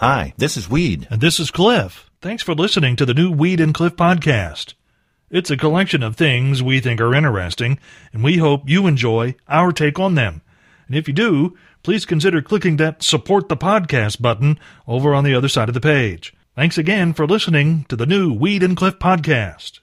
Hi, this is Weed. And this is Cliff. Thanks for listening to the new Weed and Cliff podcast. It's a collection of things we think are interesting, and we hope you enjoy our take on them. And if you do, please consider clicking that support the podcast button over on the other side of the page. Thanks again for listening to the new Weed and Cliff podcast.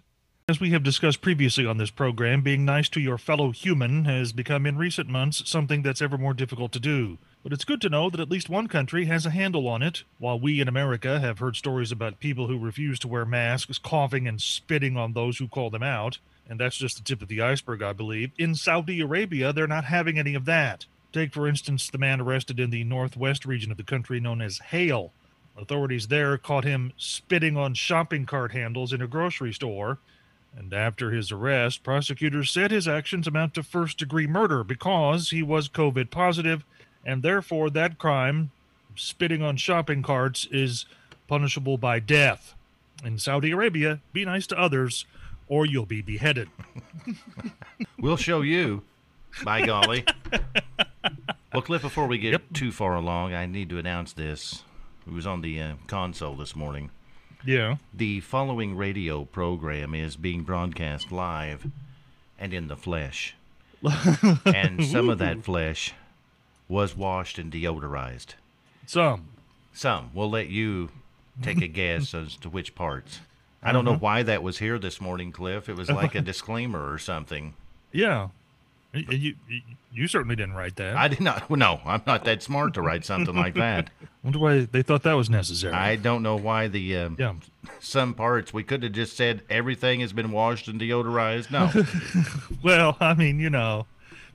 As we have discussed previously on this program, being nice to your fellow human has become in recent months something that's ever more difficult to do. But it's good to know that at least one country has a handle on it. While we in America have heard stories about people who refuse to wear masks, coughing and spitting on those who call them out, and that's just the tip of the iceberg, I believe, in Saudi Arabia, they're not having any of that. Take, for instance, the man arrested in the northwest region of the country known as Hail. Authorities there caught him spitting on shopping cart handles in a grocery store. And after his arrest, prosecutors said his actions amount to first degree murder because he was COVID positive, and therefore that crime, spitting on shopping carts, is punishable by death. In Saudi Arabia, be nice to others, or you'll be beheaded. We'll show you. By golly. well, Cliff, before we get Yep. too far along, I need to announce this. It was on the uh, console this morning. Yeah. The following radio program is being broadcast live and in the flesh. and some of that flesh was washed and deodorized. Some. Some. We'll let you take a guess as to which parts. I don't know Uh-huh. why that was here this morning, Cliff. It was like a disclaimer or something. Yeah. You, you, you certainly didn't write that. I did not. No, I'm not that smart to write something like that. I wonder why they thought that was necessary. I don't know why the um, yeah. some parts we could have just said everything has been washed and deodorized. No, Well, I mean, you know,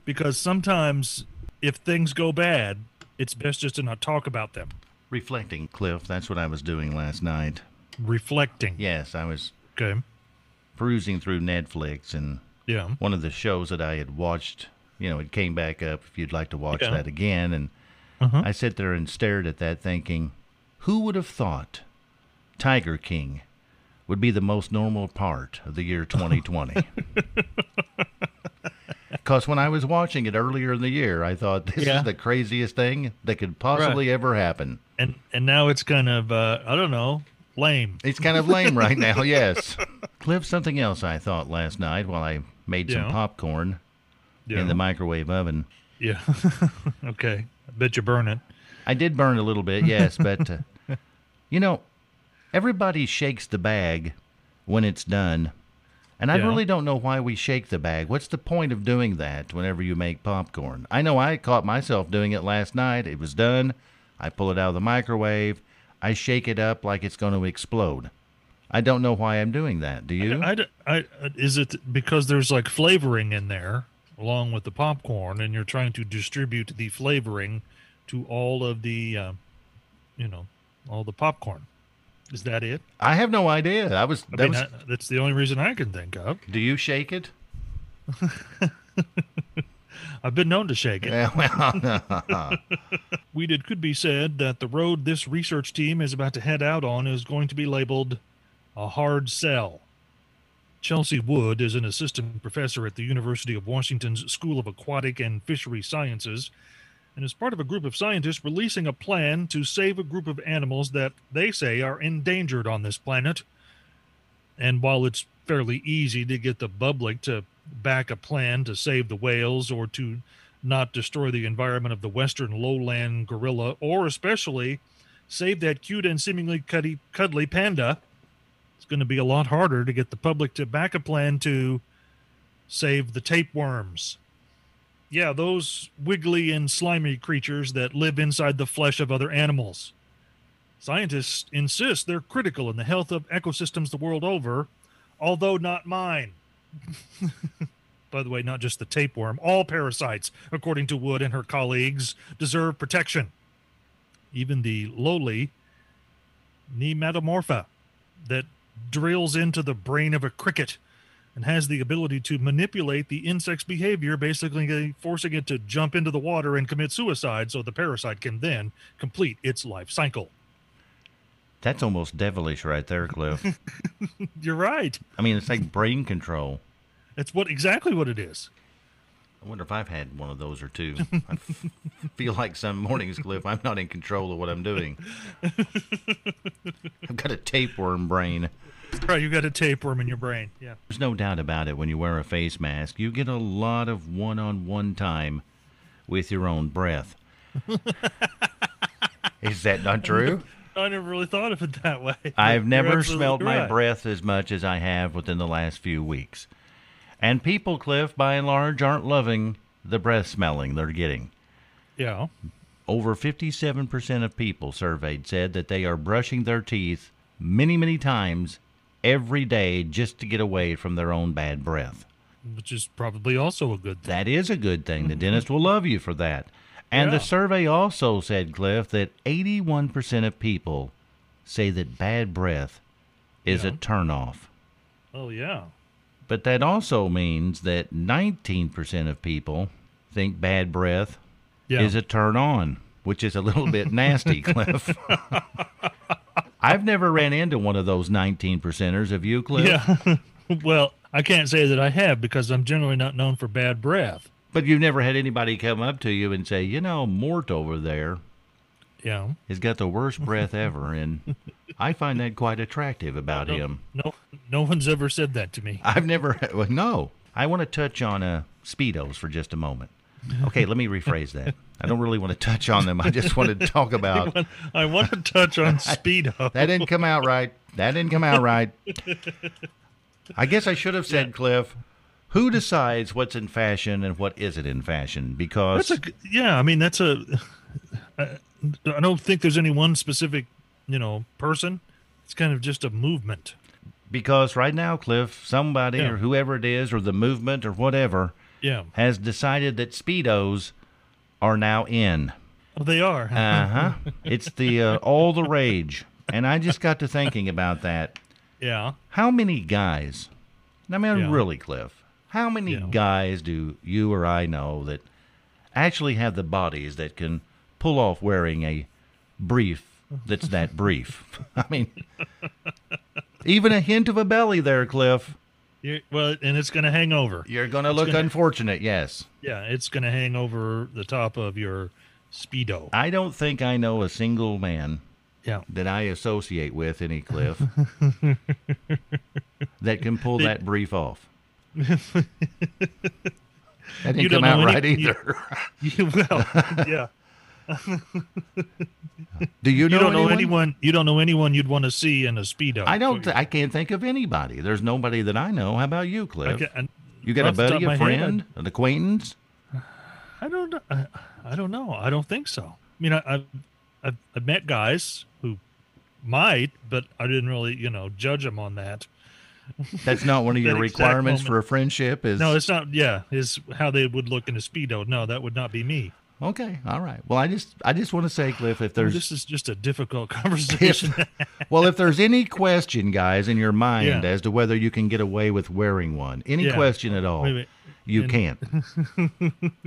because sometimes if things go bad, it's best just to not talk about them. reflecting, Cliff. That's what I was doing last night. Reflecting. Yes, I was Okay. perusing through Netflix, and Yeah. one of the shows that I had watched, you know, it came back up. If you'd like to watch Yeah. that again, and Uh-huh. I sat there and stared at that, thinking, who would have thought Tiger King would be the most normal part of the year 2020? Because when I was watching it earlier in the year, I thought this Yeah. is the craziest thing that could possibly ever happen. And and now it's kind of uh, I don't know, lame. It's kind of lame right now, yes. Cliff, something else I thought last night while I made some popcorn Yeah. in the microwave oven. yeah. okay. I bet you burn it. I did burn a little bit, yes, but uh, you know, everybody shakes the bag when it's done. And I Yeah. really don't know why we shake the bag. What's the point of doing that whenever you make popcorn? I know I caught myself doing it last night. It was done. I pull it out of the microwave. I shake it up like it's going to explode. I don't know why I'm doing that. Do you? I, I, is it because there's like flavoring in there along with the popcorn, and you're trying to distribute the flavoring to all of the, uh, you know, all the popcorn? Is that it? I have no idea. I was. I That mean, was I, that's the only reason I can think of. do you shake it? I've been known to shake it. Yeah, well, We did could be said that the road this research team is about to head out on is going to be labeled a hard sell. Chelsea Wood is an assistant professor at the University of Washington's School of Aquatic and Fishery Sciences and is part of a group of scientists releasing a plan to save a group of animals that they say are endangered on this planet. And while it's fairly easy to get the public to back a plan to save the whales or to not destroy the environment of the western lowland gorilla, or especially save that cute and seemingly cuddy, cuddly panda, it's going to be a lot harder to get the public to back a plan to save the tapeworms. Yeah, those wiggly and slimy creatures that live inside the flesh of other animals. Scientists insist they're critical in the health of ecosystems the world over, although not mine. By the way, not just the tapeworm, all parasites, according to Wood and her colleagues, deserve protection. Even the lowly Nematomorpha that drills into the brain of a cricket and has the ability to manipulate the insect's behavior, basically forcing it to jump into the water and commit suicide so the parasite can then complete its life cycle. that's almost devilish right there, Cliff. You're right. I mean, it's like brain control. That's what exactly what it is. I wonder if I've had one of those or two. I f- feel like some mornings, Cliff, I'm not in control of what I'm doing. I've got a tapeworm brain. Right, you got a tapeworm in your brain. Yeah. There's no doubt about it. When you wear a face mask, you get a lot of one-on-one time with your own breath. Is that not true? I never really thought of it that way. I've never smelled my right. breath as much as I have within the last few weeks. And people, Cliff, by and large, aren't loving the breath smelling they're getting. Yeah. Over 57% of people surveyed said that they are brushing their teeth many, many times every day just to get away from their own bad breath. Which is probably also a good thing. That is a good thing. The mm-hmm. dentist will love you for that. And Yeah. the survey also said, Cliff, that 81% of people say that bad breath is a Yeah. turnoff. Oh, yeah. But that also means that 19% of people think bad breath Yeah. is a turn on, which is a little bit nasty, Cliff. I've never ran into one of those 19 percenters. Have you, Cliff? Yeah. well, I can't say that I have because I'm generally not known for bad breath. But you've never had anybody come up to you and say, you know, Mort over there Yeah. has got the worst breath ever. And I find that quite attractive about No, him. no, no one's ever said that to me. I've never, well, no. I want to touch on uh, Speedos for just a moment. Okay, let me rephrase that. I don't really want to touch on them. I just want to talk about I want to touch on Speedo. that didn't come out right. That didn't come out right. I guess I should have said, Cliff, who decides what's in fashion and what isn't in fashion? Because a yeah. I mean, that's a. I I don't think there's any one specific, you know, person. It's kind of just a movement. because right now, Cliff, somebody Yeah. or whoever it is, or the movement or whatever, Yeah. has decided that speedos are now in. Oh, they are. Uh huh. it's the uh, all the rage, and I just got to thinking about that. yeah. How many guys? I mean, Yeah. really, Cliff. How many Yeah. guys do you or I know that actually have the bodies that can pull off wearing a brief that's that brief? I mean, even a hint of a belly there, Cliff. You well, and it's going to hang over. You're going to look gonna- unfortunate, yes. Yeah, it's going to hang over the top of your speedo. I don't think I know a single man Yeah. that I associate with any Cliff that can pull that brief off. that didn't You come out any- right you- either. You- well, yeah. Do you know You don't know anyone? anyone. You don't know anyone you'd want to see in a speedo. I don't. Th- I can't think of anybody. There's nobody that I know. How about you, Cliff? I- you got a off the top buddy, a my head, friend, an acquaintance? I don't. I, I don't know. I don't think so. I mean, I, I've, I've I've met guys who might, but I didn't really, you know, judge them on that. That's not one of your requirements for a friendship. Is No, it's not. Yeah, is how they would look in a speedo. No, that would not be me. Okay. All right. Well, I just, I just want to say, Cliff, if there's this is just a difficult conversation. well, if there's any question, guys, in your mind Yeah. as to whether you can get away with wearing one, any Yeah. question at all, you And- can't.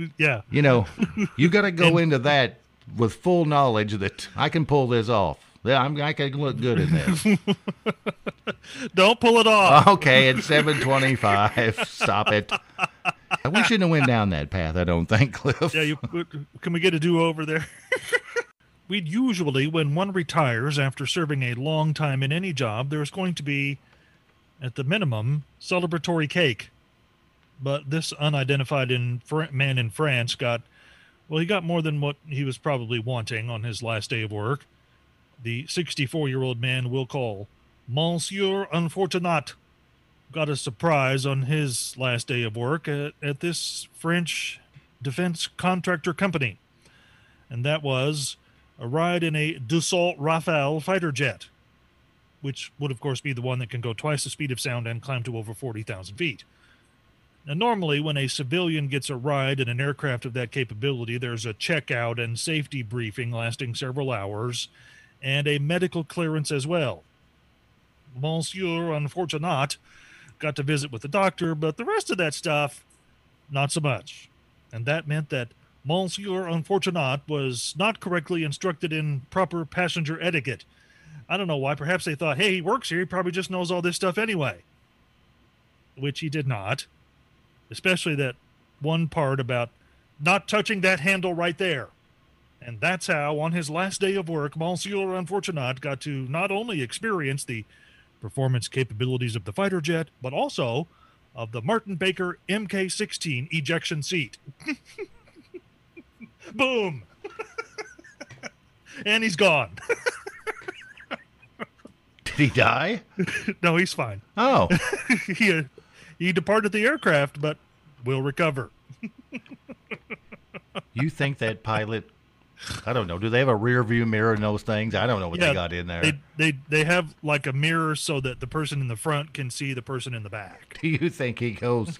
yeah, You know, you got to go into that with full knowledge that I can pull this off. Yeah, I'm, I can look good in this. don't pull it off. okay, it's 725. Stop it. We shouldn't have went down that path, I don't think, Cliff. Yeah, you can we get a do over there? We'd usually, when one retires after serving a long time in any job, there's going to be, at the minimum, celebratory cake. But this unidentified in, man in France got, well, he got more than what he was probably wanting on his last day of work. The 64 year old man we'll call Monsieur Unfortunat got a surprise on his last day of work at, at this French defense contractor company. And that was a ride in a Dassault Rafale fighter jet, which would, of course, be the one that can go twice the speed of sound and climb to over 40,000 feet. Now, normally, when a civilian gets a ride in an aircraft of that capability, there's a checkout and safety briefing lasting several hours and a medical clearance as well. Monsieur Unfortunat got to visit with the doctor, but the rest of that stuff, not so much. And that meant that Monsieur Unfortunat was not correctly instructed in proper passenger etiquette. I don't know why. Perhaps they thought, hey, he works here. He probably just knows all this stuff anyway. Which he did not. Especially that one part about not touching that handle right there. And that's how, on his last day of work, Monsieur Unfortunate got to not only experience the performance capabilities of the fighter jet, but also of the Martin Baker MK 16 ejection seat. Boom! and he's gone. Did he die? no, he's fine. Oh, he, uh, he departed the aircraft, but will recover. you think that pilot? I don't know. Do they have a rear view mirror in those things? I don't know what they got in there. They, they they have like a mirror so that the person in the front can see the person in the back. Do you think he goes?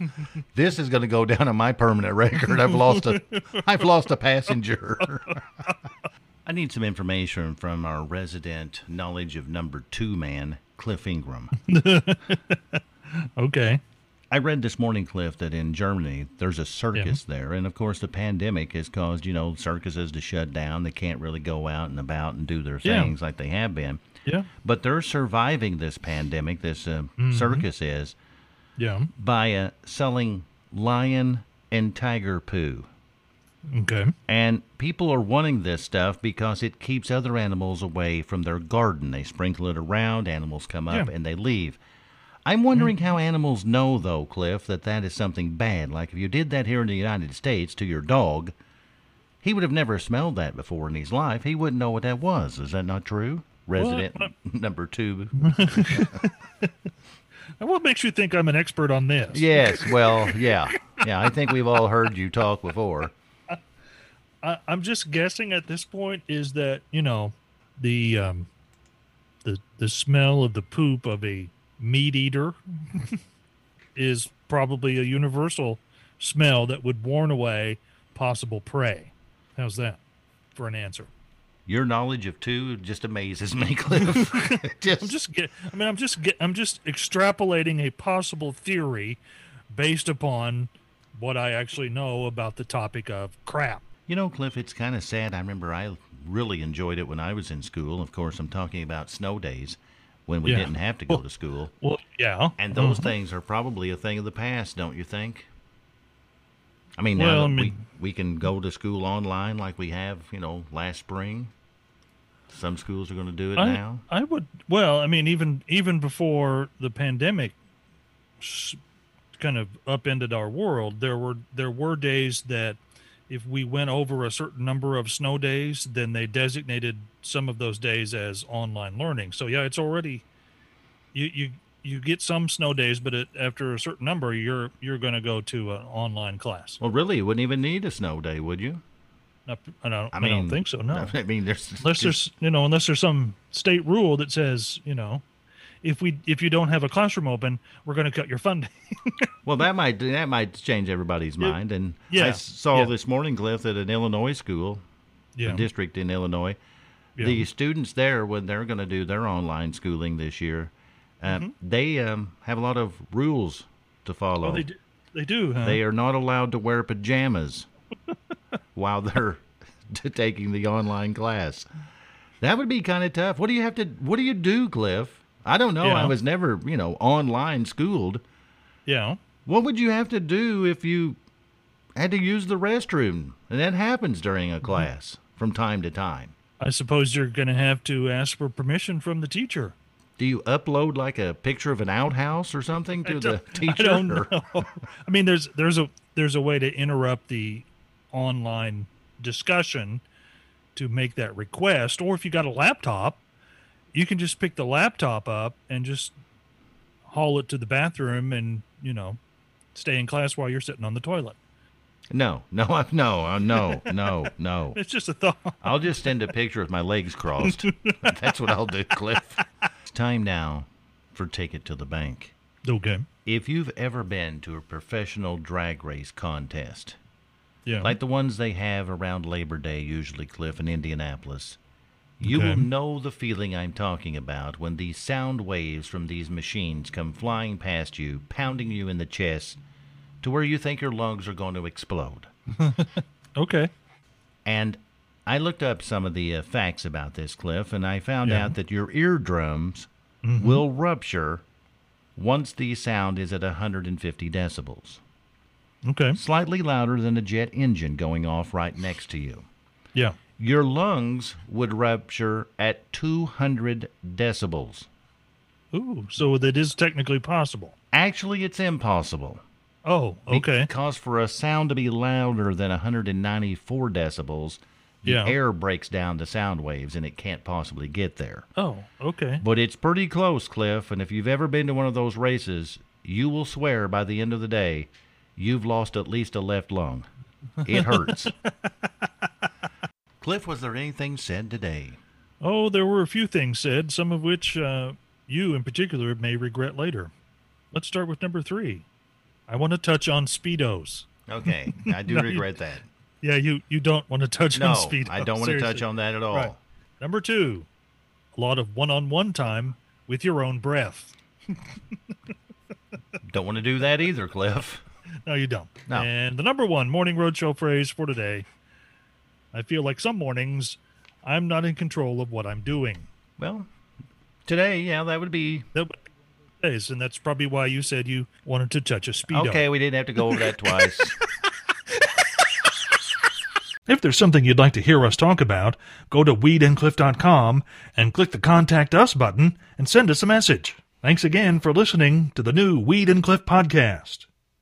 this is going to go down on my permanent record. I've lost a, I've lost a passenger. I need some information from our resident knowledge of number two man, Cliff Ingram. okay. I read this morning, Cliff, that in Germany there's a circus yeah. there, and of course the pandemic has caused you know circuses to shut down. They can't really go out and about and do their things yeah. like they have been. Yeah. But they're surviving this pandemic. This uh, mm-hmm. circus is. Yeah. By uh, selling lion and tiger poo. Okay. And people are wanting this stuff because it keeps other animals away from their garden. They sprinkle it around, animals come up, yeah. and they leave. I'm wondering mm-hmm. how animals know, though, Cliff, that that is something bad. Like if you did that here in the United States to your dog, he would have never smelled that before in his life. He wouldn't know what that was. Is that not true? Resident well, number two. what makes you think I'm an expert on this? Yes, well, yeah. Yeah, I think we've all heard you talk before. I, am just guessing at this point is that, you know, the um the the smell of the poop of a meat eater is probably a universal smell that would warn away possible prey. How's that for an answer? Your knowledge of two just amazes me, Cliff. just... I'm just get, I mean, I'm just get, I'm just extrapolating a possible theory based upon what I actually know about the topic of crap. You know, Cliff, it's kind of sad. I remember I really enjoyed it when I was in school. Of course, I'm talking about snow days when we yeah. didn't have to go well, to school. Well, yeah. And those mm-hmm. things are probably a thing of the past, don't you think? I mean, well, now I mean, we we can go to school online like we have, you know, last spring. Some schools are going to do it I, now. I would. Well, I mean, even even before the pandemic kind of upended our world, there were there were days that if we went over a certain number of snow days, then they designated some of those days as online learning. So yeah, it's already you you you get some snow days, but it, after a certain number, you're you're going to go to an online class. Well, really, you wouldn't even need a snow day, would you? I, I don't. I, mean, I don't think so. No. I mean, there's unless there's you know unless there's some state rule that says you know if we if you don't have a classroom open, we're going to cut your funding. well, that might that might change everybody's mind. And yeah, I saw yeah. this morning, Cliff, at an Illinois school, yeah. a district in Illinois, yeah. the students there when they're going to do their online schooling this year, uh, mm-hmm. they um, have a lot of rules to follow. Oh, they do. They do. Huh? They are not allowed to wear pajamas while they're taking the online class. That would be kind of tough. What do you have to? What do you do, Cliff? I don't know. Yeah. I was never, you know, online schooled. Yeah. What would you have to do if you had to use the restroom? And that happens during a class mm-hmm. from time to time. I suppose you're going to have to ask for permission from the teacher. Do you upload like a picture of an outhouse or something to the teacher? I don't know. I mean, there's there's a there's a way to interrupt the online discussion to make that request, or if you got a laptop, you can just pick the laptop up and just haul it to the bathroom and you know stay in class while you're sitting on the toilet. Uh, no, no, no, no, no, no. It's just a thought. I'll just send a picture with my legs crossed. That's what I'll do, Cliff. It's time now for Take It to the Bank. Okay. If you've ever been to a professional drag race contest, yeah. like the ones they have around Labor Day, usually, Cliff, in Indianapolis, you okay. will know the feeling I'm talking about when these sound waves from these machines come flying past you, pounding you in the chest to where you think your lungs are going to explode. okay. And I looked up some of the uh, facts about this, Cliff, and I found yeah. out that your eardrums mm-hmm. will rupture once the sound is at 150 decibels. Okay. slightly louder than a jet engine going off right next to you. Yeah. Your lungs would rupture at 200 decibels. Ooh, so that is technically possible. Actually, it's impossible. Oh, okay. Because for a sound to be louder than 194 decibels, the Yeah. air breaks down the sound waves and it can't possibly get there. Oh, okay. But it's pretty close, Cliff. And if you've ever been to one of those races, you will swear by the end of the day you've lost at least a left lung. It hurts. Cliff, was there anything said today? Oh, there were a few things said, some of which uh, you in particular may regret later. Let's start with number three. I want to touch on Speedos. Okay, I do No, you- regret that. Yeah, you, you don't want to touch No, on Speedos. I don't want to touch on that at all. Right. Number two, a lot of one on one time with your own breath. Don't want to do that either, Cliff. No, you don't. No. And the number one morning roadshow phrase for today I feel like some mornings I'm not in control of what I'm doing. Well, today, yeah, that would be That would be one of those days, and that's probably why you said you wanted to touch a Speedo. okay. We didn't have to go over that twice. If there's something you'd like to hear us talk about, go to weedandcliff.com and click the Contact Us button and send us a message. Thanks again for listening to the new Weed and Cliff podcast.